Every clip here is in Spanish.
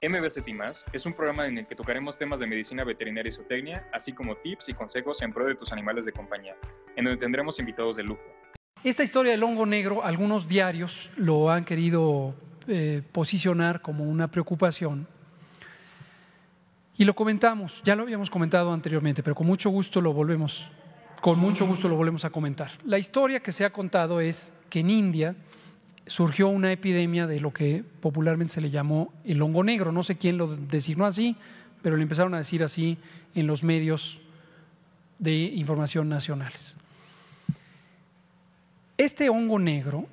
MBCT es un programa en el que tocaremos temas de medicina veterinaria y zootecnia, así como tips y consejos en pro de tus animales de compañía, en donde tendremos invitados de lujo. Esta historia del hongo negro, algunos diarios lo han querido eh, posicionar como una preocupación. Y lo comentamos, ya lo habíamos comentado anteriormente, pero con mucho gusto lo volvemos, con mucho gusto lo volvemos a comentar. La historia que se ha contado es que en India surgió una epidemia de lo que popularmente se le llamó el hongo negro. No sé quién lo designó así, pero lo empezaron a decir así en los medios de información nacionales. Este hongo negro,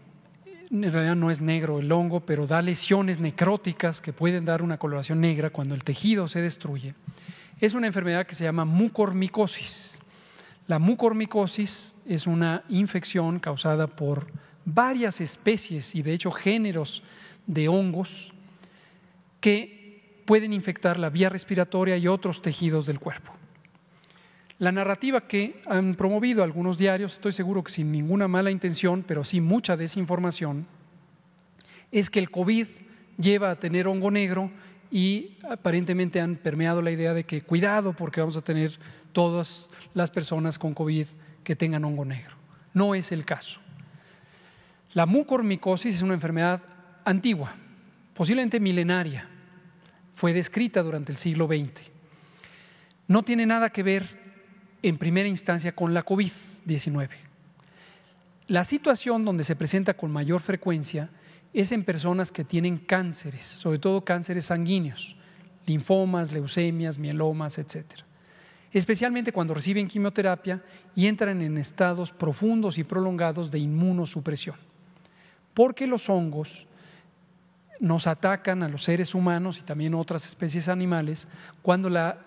en realidad no es negro el hongo, pero da lesiones necróticas que pueden dar una coloración negra cuando el tejido se destruye. Es una enfermedad que se llama mucormicosis. La mucormicosis es una infección causada por varias especies y de hecho géneros de hongos que pueden infectar la vía respiratoria y otros tejidos del cuerpo. La narrativa que han promovido algunos diarios, estoy seguro que sin ninguna mala intención, pero sí mucha desinformación, es que el COVID lleva a tener hongo negro y aparentemente han permeado la idea de que cuidado porque vamos a tener todas las personas con COVID que tengan hongo negro. No es el caso. La mucormicosis es una enfermedad antigua, posiblemente milenaria. Fue descrita durante el siglo XX. No tiene nada que ver en primera instancia con la COVID-19. La situación donde se presenta con mayor frecuencia es en personas que tienen cánceres, sobre todo cánceres sanguíneos, linfomas, leucemias, mielomas, etc. Especialmente cuando reciben quimioterapia y entran en estados profundos y prolongados de inmunosupresión porque los hongos nos atacan a los seres humanos y también a otras especies animales cuando la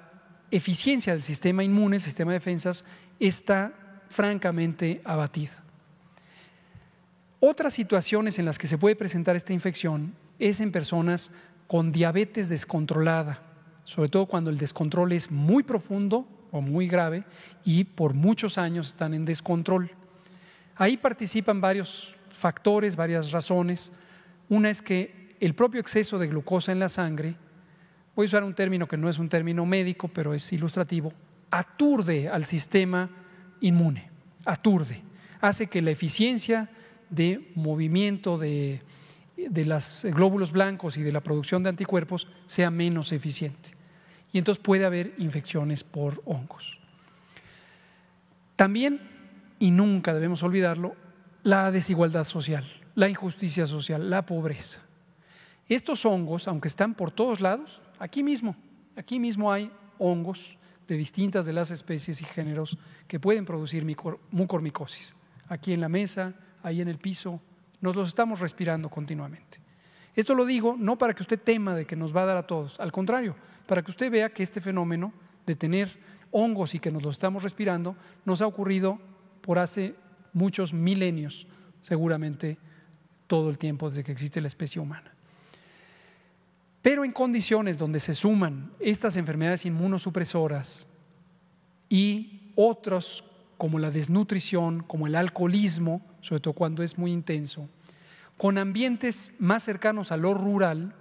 eficiencia del sistema inmune, el sistema de defensas, está francamente abatida. Otras situaciones en las que se puede presentar esta infección es en personas con diabetes descontrolada, sobre todo cuando el descontrol es muy profundo o muy grave y por muchos años están en descontrol. Ahí participan varios factores, varias razones. Una es que el propio exceso de glucosa en la sangre, voy a usar un término que no es un término médico, pero es ilustrativo, aturde al sistema inmune, aturde, hace que la eficiencia de movimiento de, de los glóbulos blancos y de la producción de anticuerpos sea menos eficiente. Y entonces puede haber infecciones por hongos. También, y nunca debemos olvidarlo, la desigualdad social, la injusticia social, la pobreza. Estos hongos, aunque están por todos lados, aquí mismo, aquí mismo hay hongos de distintas de las especies y géneros que pueden producir mucormicosis. Aquí en la mesa, ahí en el piso, nos los estamos respirando continuamente. Esto lo digo no para que usted tema de que nos va a dar a todos, al contrario, para que usted vea que este fenómeno de tener hongos y que nos los estamos respirando nos ha ocurrido por hace muchos milenios, seguramente todo el tiempo desde que existe la especie humana. Pero en condiciones donde se suman estas enfermedades inmunosupresoras y otros como la desnutrición, como el alcoholismo, sobre todo cuando es muy intenso, con ambientes más cercanos a lo rural,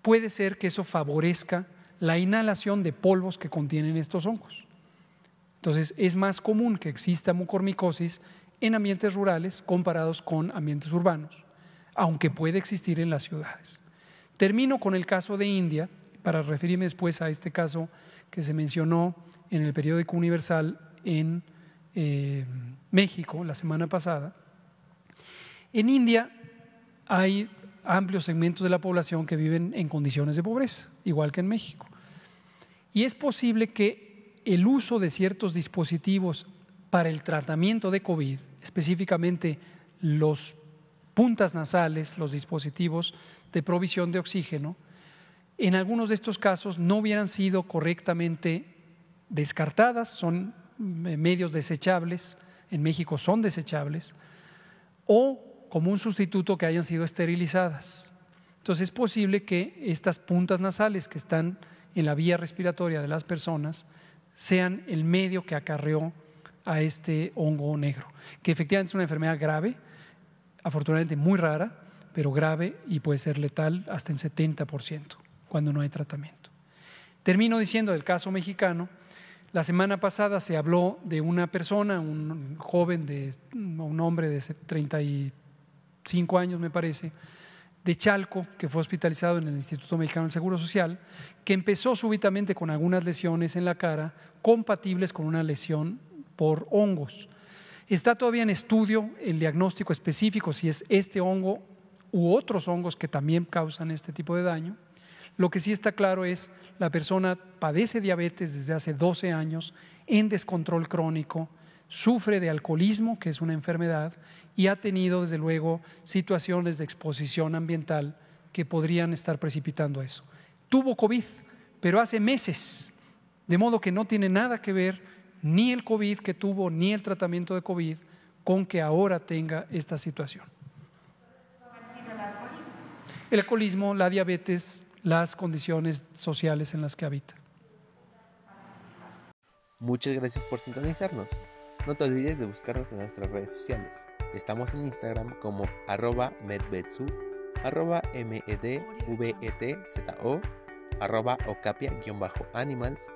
puede ser que eso favorezca la inhalación de polvos que contienen estos hongos. Entonces, es más común que exista mucormicosis en ambientes rurales comparados con ambientes urbanos, aunque puede existir en las ciudades. Termino con el caso de India, para referirme después a este caso que se mencionó en el periódico Universal en eh, México la semana pasada. En India hay amplios segmentos de la población que viven en condiciones de pobreza, igual que en México. Y es posible que el uso de ciertos dispositivos para el tratamiento de COVID, específicamente los puntas nasales, los dispositivos de provisión de oxígeno, en algunos de estos casos no hubieran sido correctamente descartadas, son eh, medios desechables, en México son desechables, o como un sustituto que hayan sido esterilizadas. Entonces es posible que estas puntas nasales que están en la vía respiratoria de las personas sean el medio que acarreó a este hongo negro, que efectivamente es una enfermedad grave, afortunadamente muy rara, pero grave y puede ser letal hasta en 70%. cuando no hay tratamiento. Termino diciendo del caso mexicano, la semana pasada se habló de una persona, un joven, de, un hombre de 35 años me parece, de Chalco, que fue hospitalizado en el Instituto Mexicano del Seguro Social, que empezó súbitamente con algunas lesiones en la cara compatibles con una lesión por hongos. Está todavía en estudio el diagnóstico específico si es este hongo u otros hongos que también causan este tipo de daño. Lo que sí está claro es la persona padece diabetes desde hace 12 años en descontrol crónico, sufre de alcoholismo, que es una enfermedad, y ha tenido desde luego situaciones de exposición ambiental que podrían estar precipitando eso. Tuvo COVID, pero hace meses, de modo que no tiene nada que ver ni el COVID que tuvo, ni el tratamiento de COVID con que ahora tenga esta situación. El alcoholismo, la diabetes, las condiciones sociales en las que habita. Muchas gracias por sintonizarnos. No te olvides de buscarnos en nuestras redes sociales. Estamos en Instagram como arroba medvetsu, arroba medvetzo, arroba ocapia-animals,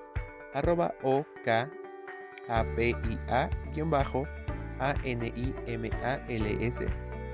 arroba okapia-animals